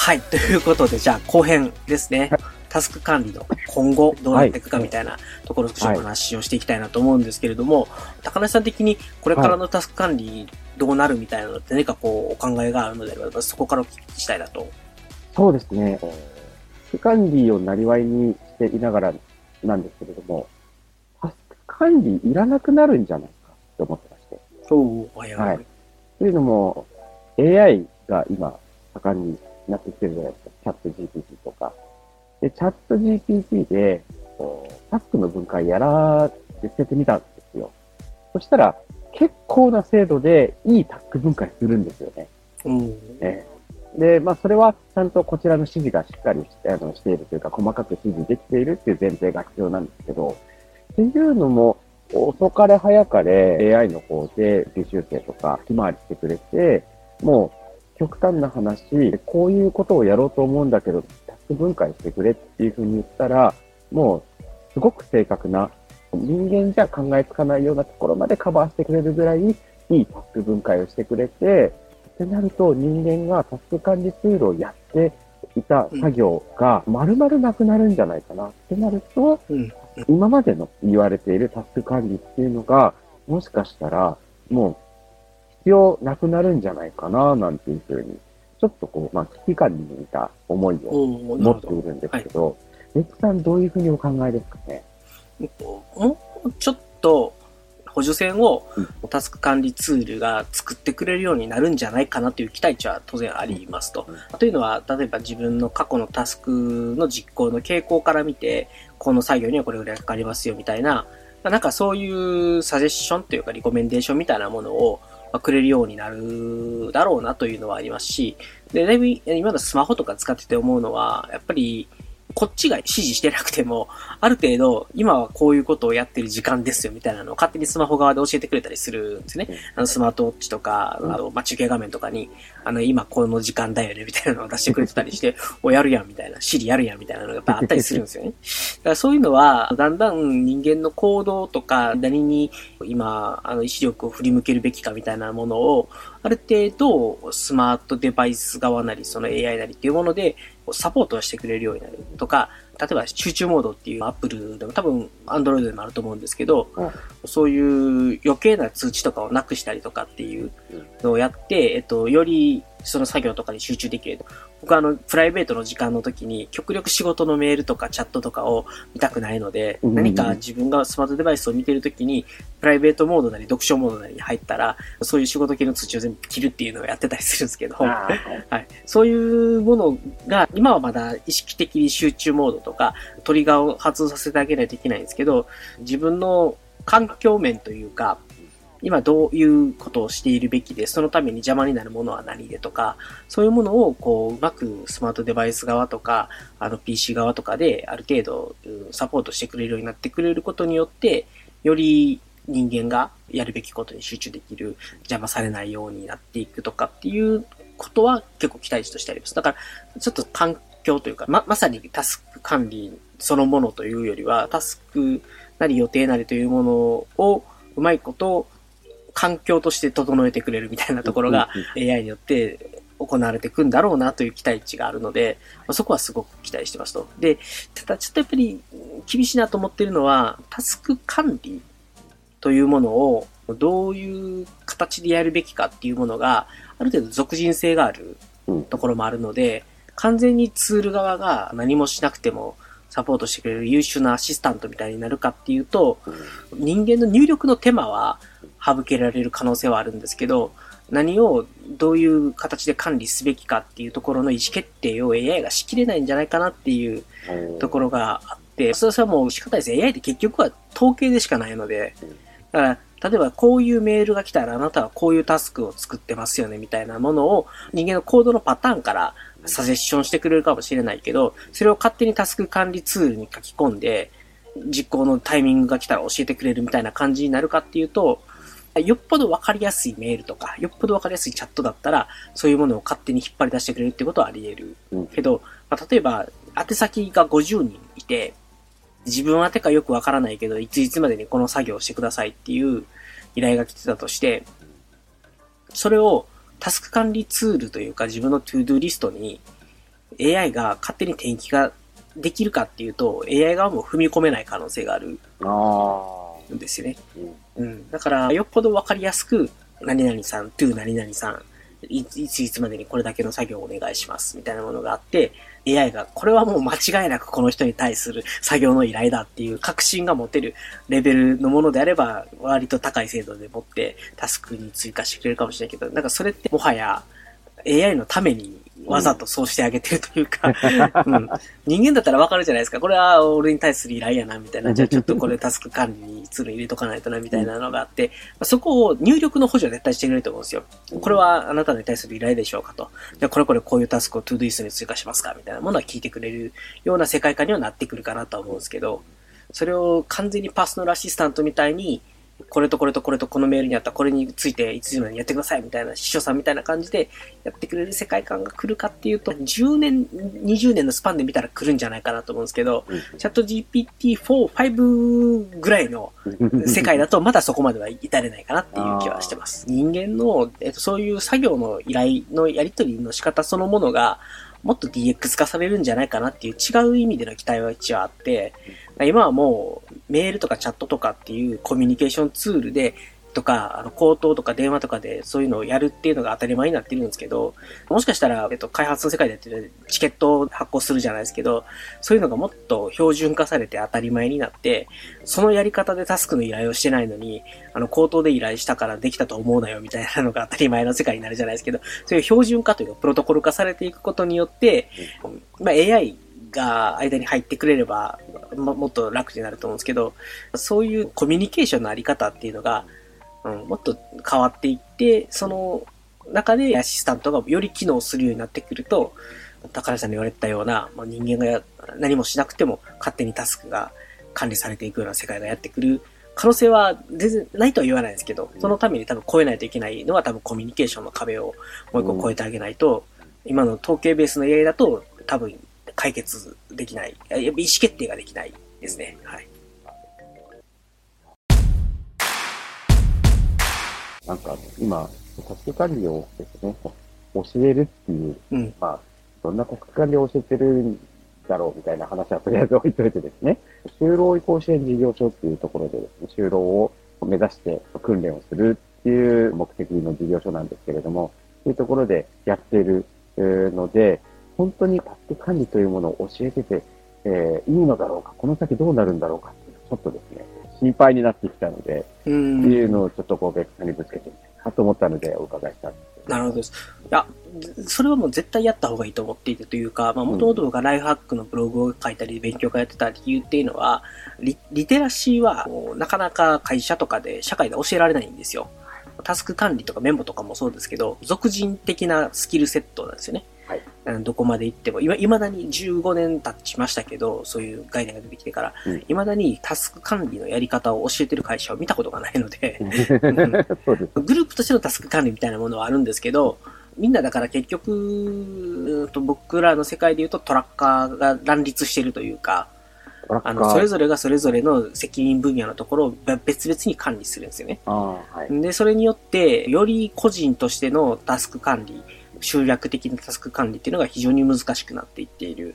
はい。ということで、じゃあ後編ですね。タスク管理の今後どうなっていくかみたいなところを少しお話をしていきたいなと思うんですけれども、高梨さん的にこれからのタスク管理どうなるみたいなのって何かこうお考えがあるのであれば、そこからお聞きしたいなと。そうですね。タスク管理をなりわいにしていながらなんですけれども、タスク管理いらなくなるんじゃないかって思ってまして。そう、はいはい。というのも、AI が今盛んになってきてるじゃないですか。チャット GPT とか。で、チャット GPT で、こうタスクの分解やらせてみたんですよ。そしたら、結構な精度でいいタスク分解するんですよね。うん。ええで、まあ、それはちゃんとこちらの指示がしっかりしてあのしているというか、細かく指示できているっていう前提が必要なんですけど、っていうのも、遅かれ早かれ AI の方で微修正とか、ひまわりしてくれて、もう極端な話、こういうことをやろうと思うんだけど、タスク分解してくれっていうふうに言ったら、もうすごく正確な、人間じゃ考えつかないようなところまでカバーしてくれるぐらい、いいタスク分解をしてくれて、ってなると人間がタスク管理ツールをやっていた作業が丸々なくなるんじゃないかなってなると、うん。今までの言われているタスク管理っていうのが、もしかしたらもう必要なくなるんじゃないかななんていうふうに、ちょっとこう、まあ危機感に似た思いを。持っているんですけど、レッツさんどういうふうにお考えですかね？もうちょっと補助線をうタスク管理ツールが作ってくれるようになるんじゃないかなという期待値は当然ありますと。というのは、例えば自分の過去のタスクの実行の傾向から見て、この作業にはこれぐらいかかりますよみたいな、まあなんかそういうサジェッションというかリコメンデーションみたいなものをまあくれるようになるだろうなというのはありますし、で、だいぶ今のスマホとか使ってて思うのは、やっぱりこっちが指示してなくても、ある程度、今はこういうことをやってる時間ですよみたいなのを勝手にスマホ側で教えてくれたりするんですね。あのスマートウォッチとか、あの、待ち受け画面とかに、あの、今この時間だよねみたいなのを 出してくれてたりして、お、やるやんみたいな、シリやるやんみたいなのがやっぱあったりするんですよね。だからそういうのは、だんだん人間の行動とか、何に今、あの、意志力を振り向けるべきかみたいなものを、ある程度、スマートデバイス側なり、その AI なりっていうもので、サポートをしてくれるようになるとか、例えば集中モードっていうアップルでも多分 Android でもあると思うんですけど、うんそういう余計な通知とかをなくしたりとかっていうのをやって、えっと、よりその作業とかに集中できると。僕はあの、プライベートの時間の時に極力仕事のメールとかチャットとかを見たくないので、うん。何か自分がスマートデバイスを見てる時に、プライベートモードなり読書モードなりに入ったら、そういう仕事系の通知を全部切るっていうのをやってたりするんですけど、はい。そういうものが、今はまだ意識的に集中モードとか、トリガーを発動させてあげないといけないんですけど、自分の環境面というか、今どういうことをしているべきで、そのために邪魔になるものは何でとか、そういうものをこう、うまくスマートデバイス側とか、あの PC 側とかである程度サポートしてくれるようになってくれることによって、より人間がやるべきことに集中できる、邪魔されないようになっていくとかっていうことは結構期待値としてあります。だから、ちょっと環境というか、ま、まさにタスク管理そのものというよりは、タスクなり予定なりというものをうまいこと環境として整えてくれるみたいなところが AI によって行われていくんだろうなという期待値があるので、まあそこはすごく期待してますと。で、ただちょっとやっぱり厳しいなと思ってるのは、タスク管理というものをどういう形でやるべきかっていうものが、ある程度俗人性があるうん。ところもあるので、完全にツール側が何もしなくてもサポートしてくれる優秀なアシスタントみたいになるかっていうと、人間の入力の手間は省けられる可能性はあるんですけど、何をどういう形で管理すべきかっていうところの意思決定を AI がしきれないんじゃないかなっていうところがあって、それはもう仕方ないです。AI って結局は統計でしかないので、だから、例えばこういうメールが来たらあなたはこういうタスクを作ってますよねみたいなものを人間のコードのパターンからサジェッションしてくれるかもしれないけど、それを勝手にタスク管理ツールに書き込んで、実行のタイミングが来たら教えてくれるみたいな感じになるかっていうと、よっぽど分かりやすいメールとか、よっぽど分かりやすいチャットだったら、そういうものを勝手に引っ張り出してくれるってことはあり得る。うん。けど、まあ、例えば、宛先が50人いて、自分宛てかよくわからないけど、いついつまでにこの作業をしてくださいっていう依頼が来てたとして、それをタスク管理ツールというか自分の ToDo リストに AI が勝手に転記ができるかっていうと、AI 側も踏み込めない可能性がある。あんですよね。うんうん。だから、よっぽどわかりやすく、何々さん、to 何々さん、いいついつまでにこれだけの作業をお願いします、みたいなものがあって、AI が、これはもう間違いなくこの人に対する作業の依頼だっていう確信が持てるレベルのものであれば、割と高い精度で持ってタスクに追加してくれるかもしれないけど、なんかそれってもはや AI のためにわざとそうしてあげてるというか、うん、人間だったらわかるじゃないですか。これは俺に対する依頼やな、みたいな。じゃあちょっとこれタスク管理にツール入れとかないとな、みたいなのがあって、そこを入力の補助は絶対してくれると思うんですよ。これはあなたに対する依頼でしょうかと。じゃあこれこれこういうタスクを ToDo リストに追加しますかみたいなものは聞いてくれるような世界観にはなってくるかなとは思うんですけど、それを完全にパーソナルアシスタントみたいに、これとこれとこれとこのメールにあったこれについていつまでにやってくださいみたいな、秘書さんみたいな感じでやってくれる世界観が来るかっていうと、10年、20年のスパンで見たら来るんじゃないかなと思うんですけど、チャット GPT-4、5ぐらいの 世界だとまだそこまでは至れないかなっていう気はしてます。人間の、えっと、そういう作業の依頼のやり取りの仕方そのものが、もっと DX 化されるんじゃないかなっていう違う意味での期待は一応あって、今はもうメールとかチャットとかっていうコミュニケーションツールで、とか、あの、口頭とか電話とかでそういうのをやるっていうのが当たり前になってるんですけど、もしかしたら、えっと、開発の世界でやってるチケットを発行するじゃないですけど、そういうのがもっと標準化されて当たり前になって、そのやり方でタスクの依頼をしてないのに、あの、口頭で依頼したからできたと思うなよみたいなのが当たり前の世界になるじゃないですけど、そういう標準化というか、プロトコル化されていくことによって、まあ、AI が間に入ってくれればも、もっと楽になると思うんですけど、そういうコミュニケーションのあり方っていうのが、うん、もっと変わっていって、その中でアシスタントがより機能するようになってくると、高橋さんに言われたような、まあ、人間が何もしなくても勝手にタスクが管理されていくような世界がやってくる。可能性は全然ないとは言わないですけど、そのために多分超えないといけないのは多分コミュニケーションの壁をもう一個超えてあげないと、今の統計ベースの AI だと多分解決できない、いや意思決定ができないですね。はい。なんか今、タスク管理をですね、教えるっていう、うん。まあ、どんなタスク管理を教えてるんだろうみたいな話はとりあえず置いといてですね、就労移行支援事業所っていうところでですね、就労を目指して訓練をするっていう目的の事業所なんですけれども、そういうところでやっているえーので、本当にタスク管理というものを教えてて、えーいいのだろうか、この先どうなるんだろうかっていうちょっとですね、心配になってきたので、うっていん。うのをちょっとこう別にぶつけてみたいなと思ったのでお伺いしたんです。なるほどです。いや、それはもう絶対やった方がいいと思っていてというか、まあ、もともと僕がライフハックのブログを書いたり、勉強会やってた理由っていうのは、リリテラシーはなかなか会社とかで、社会で教えられないんですよ。タスク管理とかメモとかもそうですけど、俗人的なスキルセットなんですよね。はいうんどこまで行っても、今、未だに15年経ちましたけど、そういう概念が出てきてから、うん未だにタスク管理のやり方を教えてる会社を見たことがないので。グループとしてのタスク管理みたいなものはあるんですけど、みんなだから結局、うんと僕らの世界で言うとトラッカーが乱立してるというか、あの、それぞれがそれぞれの責任分野のところを別々に管理するんですよね。はい。で、それによって、より個人としてのタスク管理、集約的なタスク管理っていうのが非常に難しくなっていっている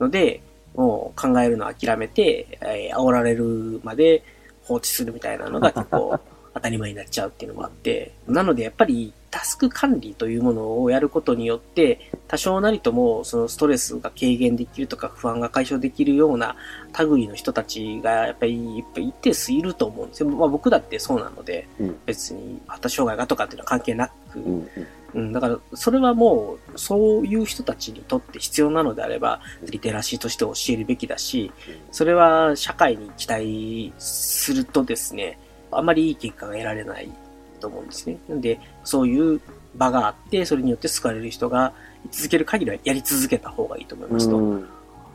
ので、もう考えるのを諦めて、えー煽られるまで放置するみたいなのが結構 当たり前になっちゃうっていうのもあって、なのでやっぱりタスク管理というものをやることによって、多少なりともそのストレスが軽減できるとか不安が解消できるような類の人たちがやっぱり一定数いると思うんですよ。まあ僕だってそうなので、うん別に発達障害がとかっていうのは関係なく、うんだから、それはもう、そういう人たちにとって必要なのであれば、リテラシーとして教えるべきだし、それは社会に期待するとですね、あまりいい結果が得られないと思うんですね。なんで、そういう場があって、それによって救われる人が続ける限りはやり続けた方がいいと思いますと。うん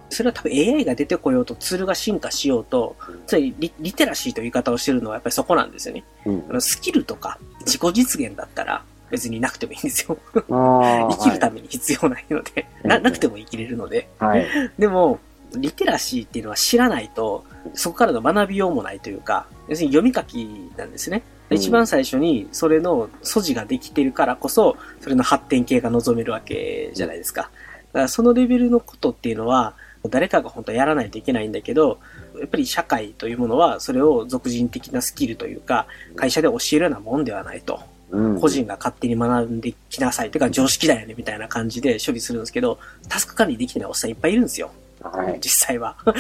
それは多分 AI が出てこようと、ツールが進化しようと、つまりリリテラシーという言い方をしてるのはやっぱりそこなんですよね。うんスキルとか自己実現だったら別になくてもいいんですよ。生きるために必要ないので、うんななくても生きれるので。はい。はい。でも、リテラシーっていうのは知らないと、そこからの学びようもないというか、要するに読み書きなんですね。うん一番最初にそれの素地ができてるからこそ、それの発展系が望めるわけじゃないですか。からそのレベルのことっていうのは、誰かが本当はやらないといけないんだけど、やっぱり社会というものは、それを俗人的なスキルというか、会社で教えるようなもんではないと。うん個人が勝手に学んできなさい。とか常識だよね、みたいな感じで処理するんですけど、タスク管理できてないおっさんいっぱいいるんですよ。はい。実際は。で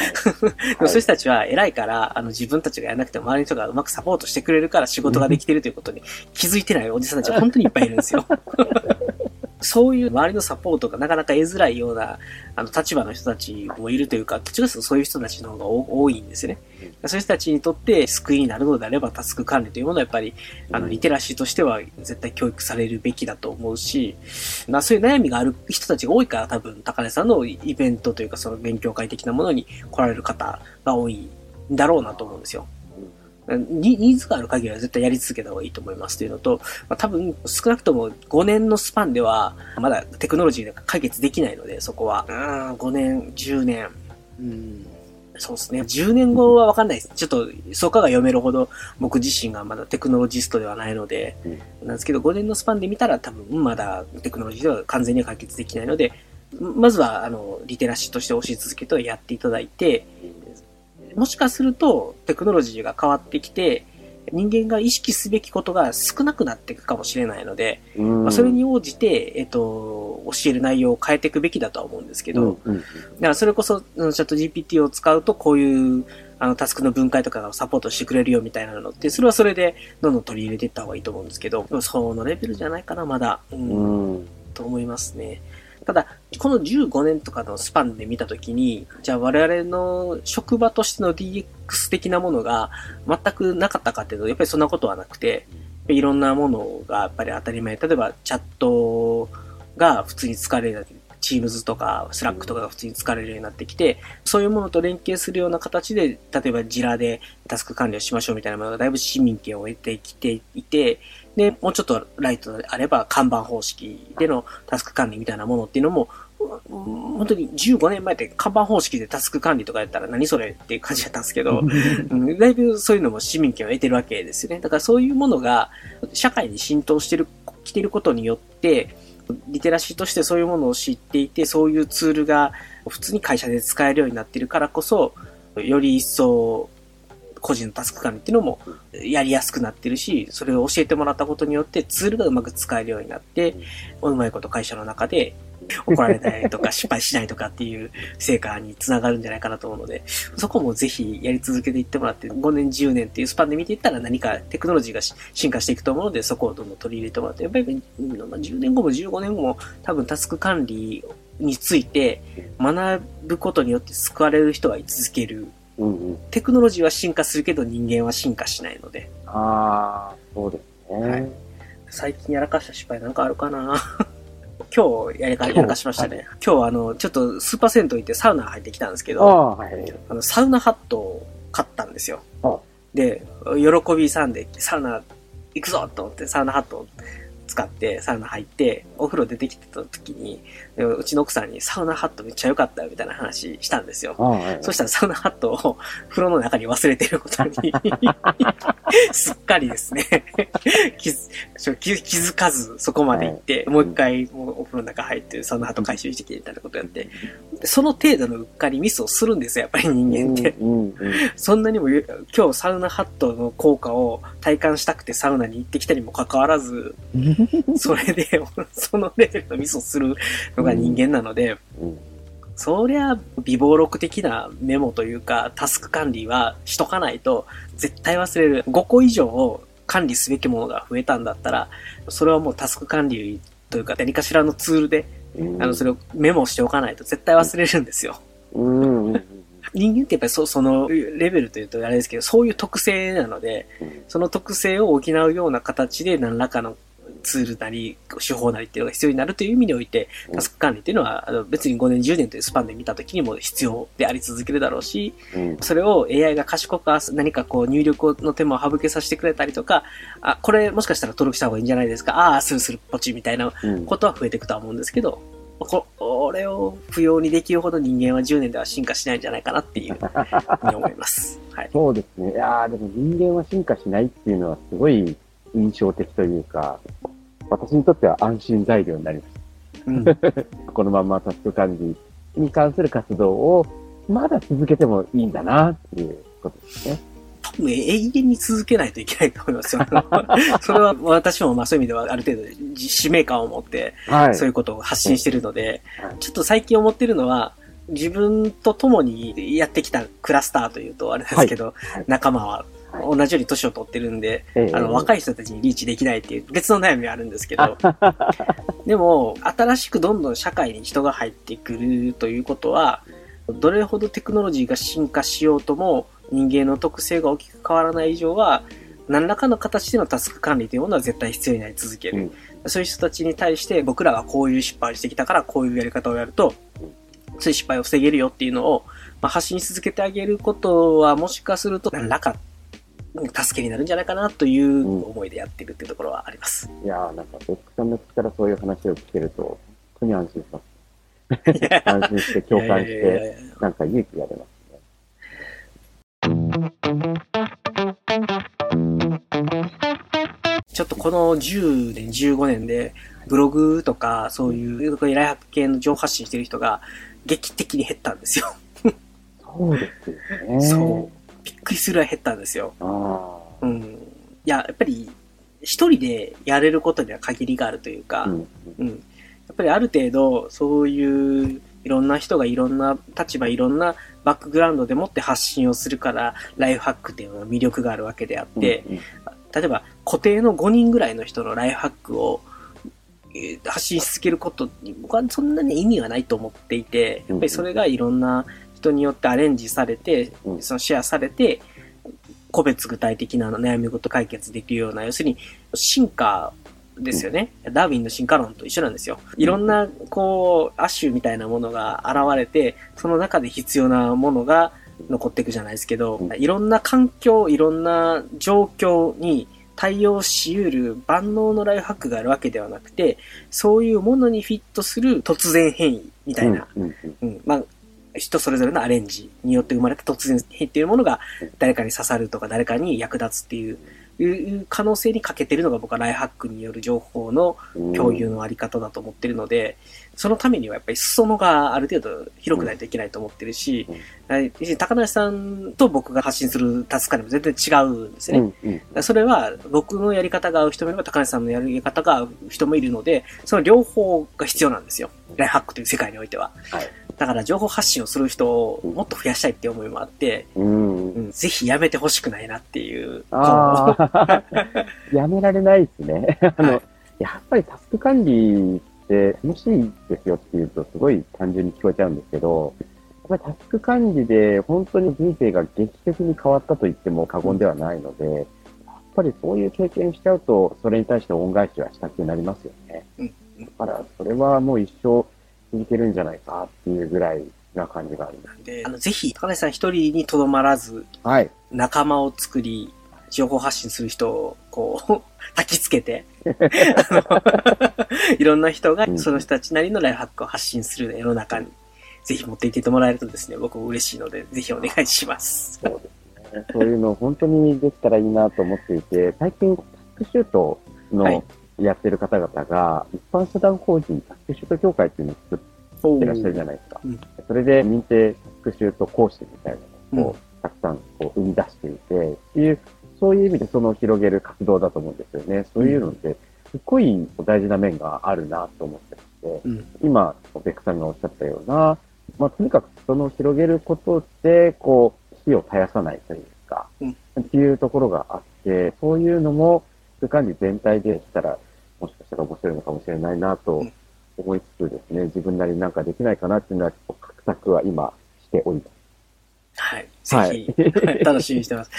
もそういう人たちは偉いから、あの自分たちがやらなくても周りの人がうまくサポートしてくれるから仕事ができてるということに気づいてないおじさんたちは本当にいっぱいいるんですよ。そういう周りのサポートがなかなか得づらいような、あの、立場の人たちもいるというか、どっちかとそういう人たちの方が多多いんですよね。そういう人たちにとって救いになるのであれば、タスク管理というものはやっぱり、あの、リテラシーとしては絶対教育されるべきだと思うし、まあそういう悩みがある人たちが多いから多分、高根さんのイベントというかその勉強会的なものに来られる方が多いんだろうなと思うんですよ。ニニーズがある限りは絶対やり続けた方がいいと思いますというのと、まあ、多分少なくとも5年のスパンではまだテクノロジーで解決できないので、そこは。うん、5年、10年。うん、そうですね。10年後はわかんないです。ちょっと、そこが読めるほど僕自身がまだテクノロジストではないので、なんですけど、5年のスパンで見たら多分まだテクノロジーでは完全には解決できないので、まずは、あの、リテラシーとして教え続けてやっていただいて、もしかするとテクノロジーが変わってきて、人間が意識すべきことが少なくなっていくかもしれないので、うんまあ、それに応じて、えっと、教える内容を変えていくべきだとは思うんですけど、だからそれこそ、うんチャット GPT を使うと、こういう、あの、タスクの分解とかをサポートしてくれるよみたいなのって、それはそれで、どんどん取り入れていった方がいいと思うんですけど、そのレベルじゃないかな、まだ。うんうんと思いますね。ただ、この15年とかのスパンで見たときに、じゃあ我々の職場としての DX 的なものが全くなかったかっていうと、やっぱりそんなことはなくて、いろんなものがやっぱり当たり前。例えば、チャットが普通に使われるようになって、Teams とか Slack とかが普通に使われるようになってきて、そういうものと連携するような形で、例えばジラでタスク管理をしましょうみたいなものがだいぶ市民権を得てきていて、で、もうちょっとライトであれば看板方式でのタスク管理みたいなものっていうのも、うん本当に15年前って看板方式でタスク管理とかやったら何それっていう感じだったんですけど、うんだいぶそういうのも市民権を得てるわけですよね。だからそういうものが社会に浸透してる、来てることによって、リテラシーとしてそういうものを知っていて、そういうツールが普通に会社で使えるようになってるからこそ、より一層個人のタスク管理っていうのもやりやすくなってるし、それを教えてもらったことによってツールがうまく使えるようになって、うまいこと会社の中で怒られたりとか失敗しないとかっていう成果につながるんじゃないかなと思うので、そこもぜひやり続けていってもらって、5年、10年っていうスパンで見ていったら何かテクノロジーが進化していくと思うので、そこをどんどん取り入れてもらって、やっぱり10年後も15年後も多分タスク管理について学ぶことによって救われる人は居続ける。うんうん。テクノロジーは進化するけど人間は進化しないので、ああ、そうですね。はい最近やらかした失敗なんかあるかな？今日やりかやらかしましたね。今日あの、ちょっとスーパー銭湯行ってサウナ入ってきたんですけあど、あ、はい。あの、サウナハットを買ったんですよあ。で、喜びさんでサウナ行くぞと思ってサウナハットを使ってサウナ入って、お風呂出てきてた時に、でうちの奥さんにサウナハットめっちゃ良かったよみたいな話したんですよ。そしたらサウナハットを風呂の中に忘れてることに、すっかりですね、気づかずそこまで行って、もう一回もうお風呂の中入ってサウナハット回収してきてみたいなことやって、でその程度のうっかりミスをするんですよ、やっぱり人間って。そんなにもゆ今日サウナハットの効果を体感したくてサウナに行ってきたにもかかわらず、それでそのレベルのミスをするのが人間なので、うんそりゃ、微暴録的なメモというか、タスク管理はしとかないと、絶対忘れる。5個以上を管理すべきものが増えたんだったら、それはもうタスク管理というか、何かしらのツールで、うん。あの、それをメモしておかないと絶対忘れるんですよ。人間ってやっぱりそそのレベルというとあれですけど、そういう特性なので、その特性を補うような形で何らかのツールなり、手法なりっていうのが必要になるという意味において、うんタスク管理っていうのは、あの別に5年、10年というスパンで見たときにも必要であり続けるだろうし、うんそれを AI が賢く何かこう入力の手間を省けさせてくれたりとか、あ、これもしかしたら登録した方がいいんじゃないですか、ああ、するするポチみたいなうんことは増えていくとは思うんですけど、ここれを不要にできるほど人間は10年では進化しないんじゃないかなっていうふうに思います。はい。そうですね。いやーでも人間は進化しないっていうのはすごい印象的というか、私にとっては安心材料になりましうん。このままタスク管理に関する活動をまだ続けてもいいんだなっていうことですね。多分永遠に続けないといけないと思いますよ。それは私もまあそういう意味ではある程度使命感を持ってはい。そういうことを発信してるのではい、ちょっと最近思ってるのは、自分と共にやってきたクラスターというとあれですけど、はい仲間はは同じように年を取ってるんで、ええ。あの、若い人たちにリーチできないっていう別の悩みはあるんですけど、でも、新しくどんどん社会に人が入ってくるということは、どれほどテクノロジーが進化しようとも、人間の特性が大きく変わらない以上は、何らかの形でのタスク管理というものは絶対必要になり続ける。うん。そういう人たちに対して僕らはこういう失敗をしてきたからこういうやり方をやると、そういう失敗を防げるよっていうのを、まあ、発信し続けてあげることはもしかすると何らか助けになるんじゃないかなという思いでやってるっていうところはあります。いやーなんか、ベックさんの口からそういう話を聞けると、本当に安心します。安心して、共感して、なんか勇気が出ますね。ちょっとこの10年、15年で、ブログとか、そういう、こういうライフ系の情報発信してる人が、劇的に減ったんですよ。そうですよね。そう。くりするぐらい減ったんですよ。うん。いや、やっぱり、一人でやれることには限りがあるというか、うん。うん。やっぱりある程度、そういう、いろんな人がいろんな立場、いろんなバックグラウンドでもって発信をするから、ライフハックっていうのは魅力があるわけであって、うん、例えば固定の5人ぐらいの人のライフハックをえー発信し続けることに僕はそんなに意味がないと思っていて、やっぱりそれがいろんな人によってアレンジされて、うんそのシェアされて、個別具体的な悩み事解決できるような、要するに進化ですよね。ダーウィンの進化論と一緒なんですよ。いろんな、こう、亜種みたいなものが現れて、その中で必要なものが残っていくじゃないですけどうん、いろんな環境、いろんな状況に対応し得る万能のライフハックがあるわけではなくて、そういうものにフィットする突然変異みたいな、うん。うん。うん、まあ、人それぞれのアレンジによって生まれた突然変異っていうものが誰かに刺さるとか誰かに役立つっていう、いう可能性に欠けてるのが僕はライフハックによる情報のうん共有のあり方だと思ってるので、そのためにはやっぱり裾野がある程度広くないといけないと思ってるし、はい高梨さんと僕が発信するタスク管理も全然違うんですよね。それは僕のやり方が合う人もいれば高梨さんのやり方が合う人もいるので、その両方が必要なんですよ。ライフハックという世界においては。はいだから情報発信をする人をもっと増やしたいっていう思いもあって、うんう。ん、ぜひやめてほしくないなっていう。ああ、やめられないですね。あの、はいやっぱりタスク管理って楽しいですよっていうとすごい単純に聞こえちゃうんですけど、やっぱりタスク管理で本当に人生が劇的に変わったと言っても過言ではないので、やっぱりそういう経験しちゃうと、それに対して恩返しはしたくなりますよね。うんだから、それはもう一生続けるんじゃないかっていうぐらいな感じがありまなんで、あのぜひ高梨さん一人にとどまらず、す。はい。仲間を作り、情報発信する人を、こう、焚きつけて、いろんな人がうんその人たちなりのライフハックを発信する世の中に、ぜひ持っていってもらえるとですね、僕も嬉しいので、ぜひお願いします。そうですね。そういうの本当にできたらいいなと思っていて、最近、タスクシュートはいのやってる方々が、一般社団法人タスクシュート協会っていうのを作っおてらっしゃるじゃないですか。うんそれで認定タスクシュート講師みたいなのをたくさんこう生み出していて、っていう、そういう意味でその広げる活動だと思うんですよね。そういうのって、すっごい大事な面があるなと思ってまして、うん。今、ベックさんがおっしゃったような、まあ、とにかくその広げることで、こう、火を絶やさないというか、うんっていうところがあって、そういうのも、管理全体でしたら、ら面白いのかもしれないなとうん思いつつですね、自分なりになんかできないかなっていうのは、ちょっと画策は今しております。はい。ぜはいひ、楽しみにしてます。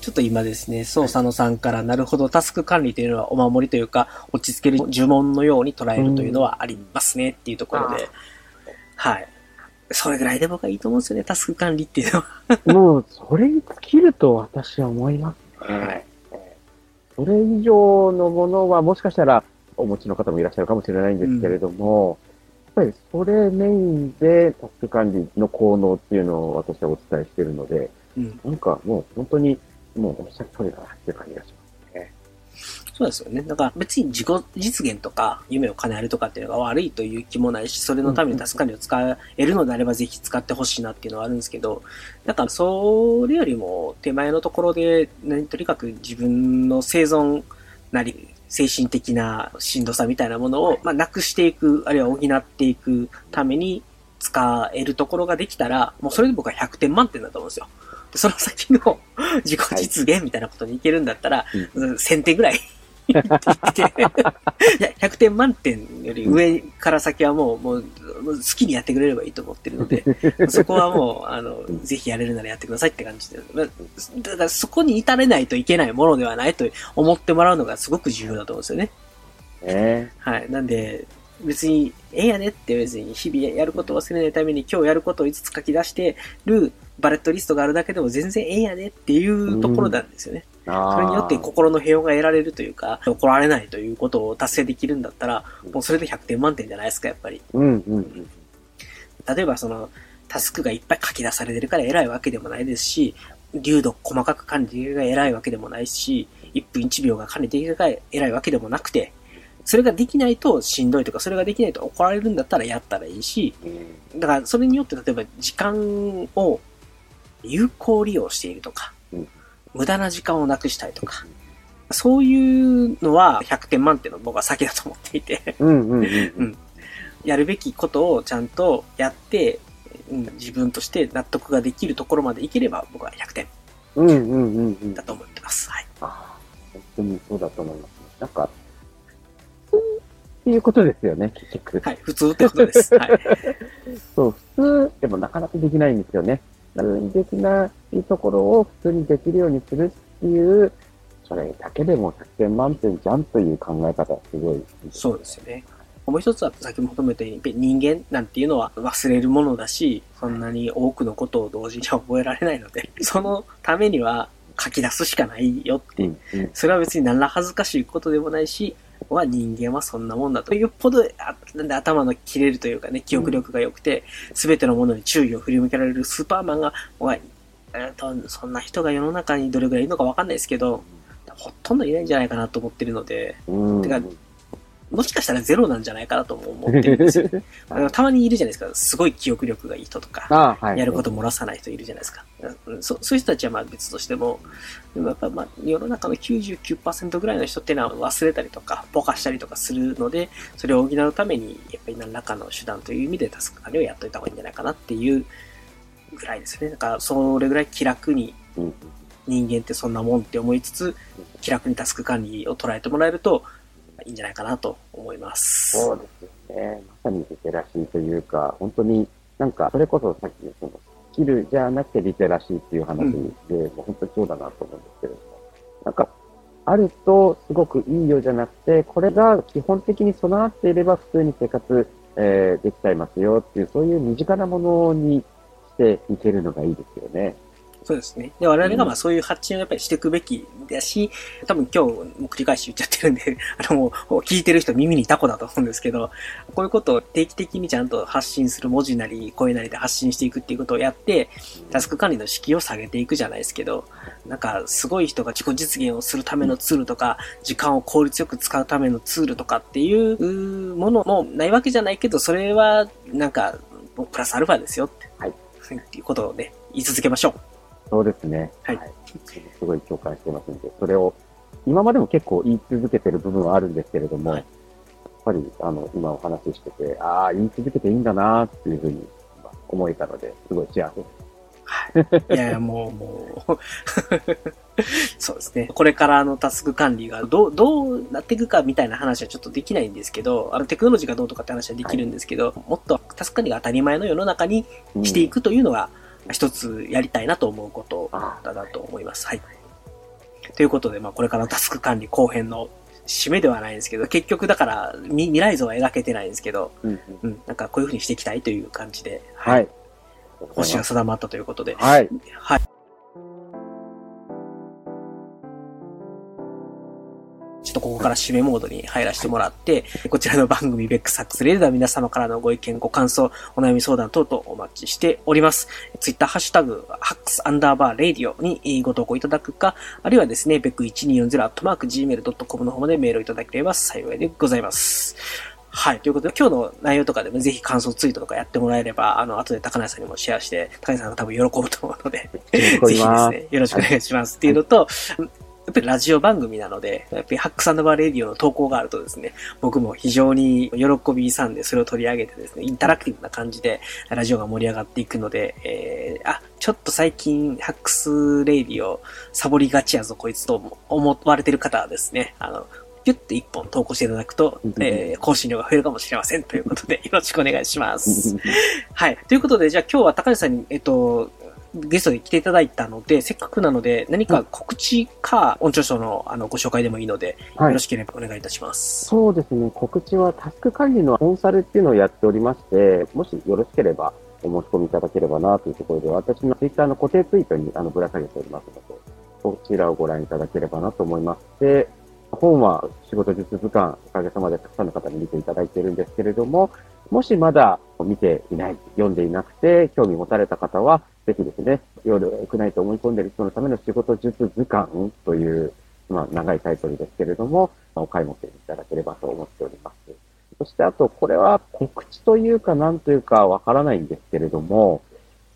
ちょっと今ですね、そう佐野さんから、なるほど、タスク管理というのはお守りというか、落ち着ける呪文のように捉えるというのはありますねっていうところで、はい。それぐらいで僕はいいと思うんですよね、タスク管理っていうのは。もう、それに尽きると私は思いますね。はいそれ以上のものは、もしかしたらお持ちの方もいらっしゃるかもしれないんですけれども、やっぱりそれメインでタスク管理の効能っていうのを私はお伝えしているので、うん。なんかもう本当に、もうおっしゃる通りだなっていう感じがしますね。そうですよね。だから別に自己実現とか夢を叶えるとかっていうのが悪いという気もないし、それのためにタスク管理を使えるのであればぜひ使ってほしいなっていうのはあるんですけど、だからそれよりも手前のところで、ね、とにかく自分の生存なり、精神的なしんどさみたいなものを、まあ、なくしていく、あるいは補っていくために使えるところができたら、もうそれで僕は100点満点だと思うんですよ。その先の 自己実現みたいなことにいけるんだったら、はい、1000点ぐらい100点満点より上から先はもう、もう、好きにやってくれればいいと思ってるので、そこはもう、あの、ぜひやれるならやってくださいって感じで。だからそこに至れないといけないものではないと思ってもらうのがすごく重要だと思うんですよね。えー、はい。なんで、別に、ええやねって別に日々やることを忘れないために今日やることを5つ書き出してるバレットリストがあるだけでも全然ええやねっていうところなんですよね。うん、それによって心の平和が得られるというか、怒られないということを達成できるんだったら、もうそれで100点満点じゃないですか、やっぱり。うんうんうん、例えばその、タスクがいっぱい書き出されてるから偉いわけでもないですし、流度細かく管理が偉いわけでもないし、1分1秒が管理できるから偉いわけでもなくて、それができないとしんどいとか、それができないと怒られるんだったらやったらいいし、だからそれによって例えば時間を有効利用しているとか、無駄な時間をなくしたいとか、そういうのは100点満点の僕は先だと思っていてやるべきことをちゃんとやって、うん、自分として納得ができるところまでいければ僕は100点だと思ってます。はい。あ本当にそうだと思います。なんか、っていうことですよね、結局。はい、普通ってことです。はい。そう、普通でもなかなかできないんですよね。普通にできないところを普通にできるようにするっていう、それだけでも100点満点じゃんという考え方、すごい。そうですよね。もう一つは、さっきも求めたように、人間なんていうのは忘れるものだし、そんなに多くのことを同時には覚えられないので、そのためには書き出すしかないよって、それは別に何ら恥ずかしいことでもないし、は人間はそんなもんだと。よっぽど頭の切れるというかね、記憶力が良くて、すべてのものに注意を振り向けられるスーパーマンが、えー、と、そんな人が世の中にどれぐらいいるのかわかんないですけど、ほとんどいないんじゃないかなと思ってるので、てか、もしかしたらゼロなんじゃないかなとも思ってるんですよ。たまにいるじゃないですか。すごい記憶力がいい人とか、はい、やること漏らさない人いるじゃないですか。そそういう人たちはまあ別としても、でもやっぱまあ世の中の99%ぐらいの人っていうのは忘れたりとか、ぼかしたりとかするので、それを補うために、やっぱり何らかの手段という意味でタスク管理をやっといた方がいいんじゃないかなっていうぐらいですね。だからそれぐらい気楽に、人間ってそんなもんって思いつつ、気楽にタスク管理を捉えてもらえると、いいんじゃないかなと思います。そうですよね。まさにリテラシーというか、本当になんか、それこそさっきのそのスキルじゃなくてリテラシーっていう話で、うん、もう本当にそうだなと思うんですけれども、なんか、あるとすごくいいよじゃなくて、これが基本的に備わっていれば普通に生活、えー、できちゃいますよっていう、そういう身近なものにしていけるのがいいですよね。そうですね。で、我々がまあそういう発信をやっぱりしていくべきだし、多分今日も繰り返し言っちゃってるんで、あのもう聞いてる人耳にタコだと思うんですけど、こういうことを定期的にちゃんと発信する文字なり声なりで発信していくっていうことをやって、タスク管理の敷居を下げていくじゃないですけど、なんかすごい人が自己実現をするためのツールとか、時間を効率よく使うためのツールとかっていうものもないわけじゃないけど、それはなんかプラスアルファですよって。はい。っていうことをね、言い続けましょう。そうですね。はい。はい、すごい共感してますんで、それを、今までも結構言い続けてる部分はあるんですけれども、はい、やっぱり、あの、今お話ししてて、ああ、言い続けていいんだなっていうふうに思えたので、すごい幸せです。はい。いやいや、もう、もう そうですね。これからのタスク管理がどう、どうなっていくかみたいな話はちょっとできないんですけど、あのテクノロジーがどうとかって話はできるんですけど、はい、もっとタスク管理が当たり前の世の中にしていくというのが、うん一つやりたいなと思うことだなと思います。はい。ということで、まあ、これからタスク管理後編の締めではないんですけど、結局だから未来像は描けてないんですけど、うん、うん、なんかこういう風にしていきたいという感じで、はい。星が定まったということで、はい。はい。ここから締めモードに入らせてもらって、こちらの番組ベックサックスレーダー皆様からのご意見、ご感想、お悩み相談等々お待ちしております。ツイッターハッシュタグ、ハックスアンダーバーレディオにご投稿いただくか、あるいはですね、ベック1240アットマーク gmail.com の方までメールをいただければ幸いでございます。はい。ということで、今日の内容とかでもぜひ感想ツイートとかやってもらえれば、あの、後で高梨さんにもシェアして、高梨さんが多分喜ぶと思うので、ぜひですね、よろしくお願いします。っていうのと、やっぱりラジオ番組なので、やっぱりハックサンドバーレディオの投稿があるとですね、僕も非常に喜びさんでそれを取り上げてですね、インタラクティブな感じでラジオが盛り上がっていくので、えー、あ、ちょっと最近ハックスレディオサボりがちやぞこいつと思われてる方はですね、あの、ピュッて一本投稿していただくと、えー、更新量が増えるかもしれません。ということで、よろしくお願いします。はい。ということで、じゃあ今日は高橋さんに、えっと、ゲストで来ていただいたので、せっかくなので、何か告知か、音聴賞のあのご紹介でもいいので、はい、よろしければお願いいたします。そうですね、告知はタスク管理のコンサルっていうのをやっておりまして、もしよろしければお申し込みいただければなというところで、私のツイッターの固定ツイートにあのぶら下げておりますので、そちらをご覧いただければなと思いまして、本は仕事術図鑑、おかげさまでたくさんの方に見ていただいているんですけれども、もしまだ見ていない、読んでいなくて、興味持たれた方は、ぜひですね、夜良くないと思い込んでいる人のための仕事術図鑑という、まあ、長いタイトルですけれども、お買い求めいただければと思っております。そしてあと、これは告知というか何というかわからないんですけれども、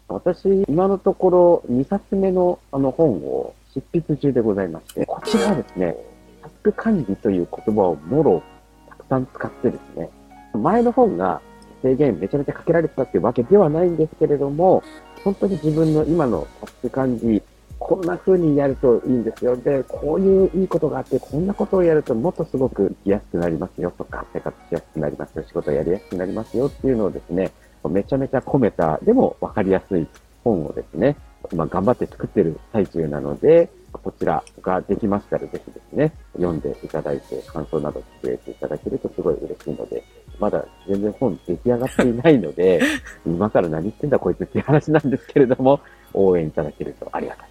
私、今のところ2冊目のあの本を執筆中でございまして、こちらはですね、タスク管理という言葉をもろたくさん使ってですね、前の本が制限めちゃめちゃかけられてたっていうわけではないんですけれども、本当に自分の今のタスク管理、こんな風にやるといいんですよ。で、こういういいことがあって、こんなことをやるともっとすごく生きやすくなりますよとか、生活しやすくなりますよ、仕事やりやすくなりますよっていうのをですね、めちゃめちゃ込めた、でも分かりやすい本をですね、今頑張って作ってる最中なので、こちらができましたらぜひですね、読んでいただいて感想など聞いていただけるとすごい嬉しいので、まだ全然本出来上がっていないので、今から何言ってんだこいつっていう話なんですけれども、応援いただけるとありがたい。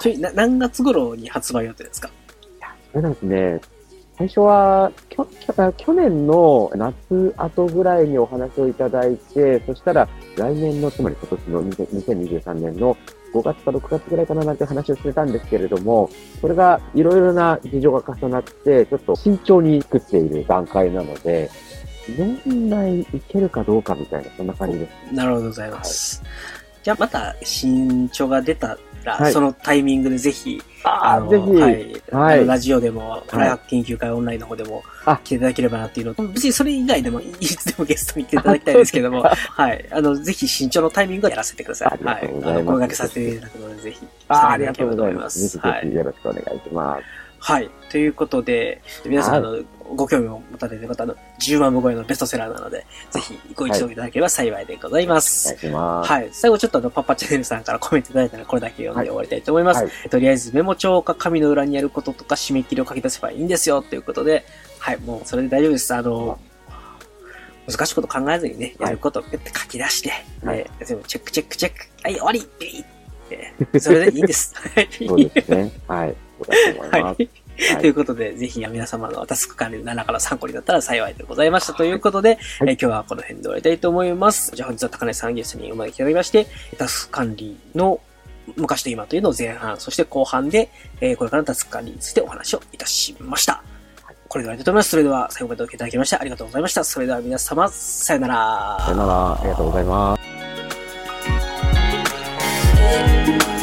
ちょい、な、何月頃に発売予定ですか？いや、それなんですね、最初は、きょ、去年の夏後ぐらいにお話をいただいて、そしたら来年の、つまり今年の2023年の5月か6月ぐらいかななんて話をしてたんですけれども、それがいろいろな事情が重なって、ちょっと慎重に作っている段階なので、年内いけるかどうかみたいな、そんな感じです。なるほどございます。はい、じゃあまた新書が出たら、はい、そのタイミングでぜひ、あの、ぜひ、はい、はい、ラジオでも、プライ研究会オンラインの方でも、来ていただければなっていうのと、別にそれ以外でも、いつでもゲストに来ていただきたいですけども、はい、あの、ぜひ新書のタイミングをやらせてください。はい、あの、声掛けさせていただくので、ぜひ、ありがとうございます。ぜひぜひよろしくお願いします。はい。ということで、皆さん、あの、ご興味を持たれる方の10万部超えのベストセラーなので、ぜひご一読いただければ幸いでございます。はい、ます。はい。最後ちょっとあの、パパチャンネルさんからコメントいただいたらこれだけ読んで終わりたいと思います。はい、とりあえずメモ帳か紙の裏にやることとか締め切りを書き出せばいいんですよということで、はい、もうそれで大丈夫です。あの、難しいこと考えずにね、やることをペッて書き出して、はい、全部チェックチェックチェック、はい、終わりピリって、それでいいんです。はい。そうですね。はい。そうだと思います。はいということで、ぜひ皆様のタスク管理の何らから参考になったら幸いでございました。ということで、はい、え今日はこの辺で終わりたいと思います。じゃあ本日は高根さんゲストにお招きいただきまして、タスク管理の昔と今というのを前半、そして後半で、えー、これからのタスク管理についてお話をいたしました。これで終わりたいと思います。それでは最後までお聞きいただきましてありがとうございました。それでは皆様、さよなら。さよなら。ありがとうございます。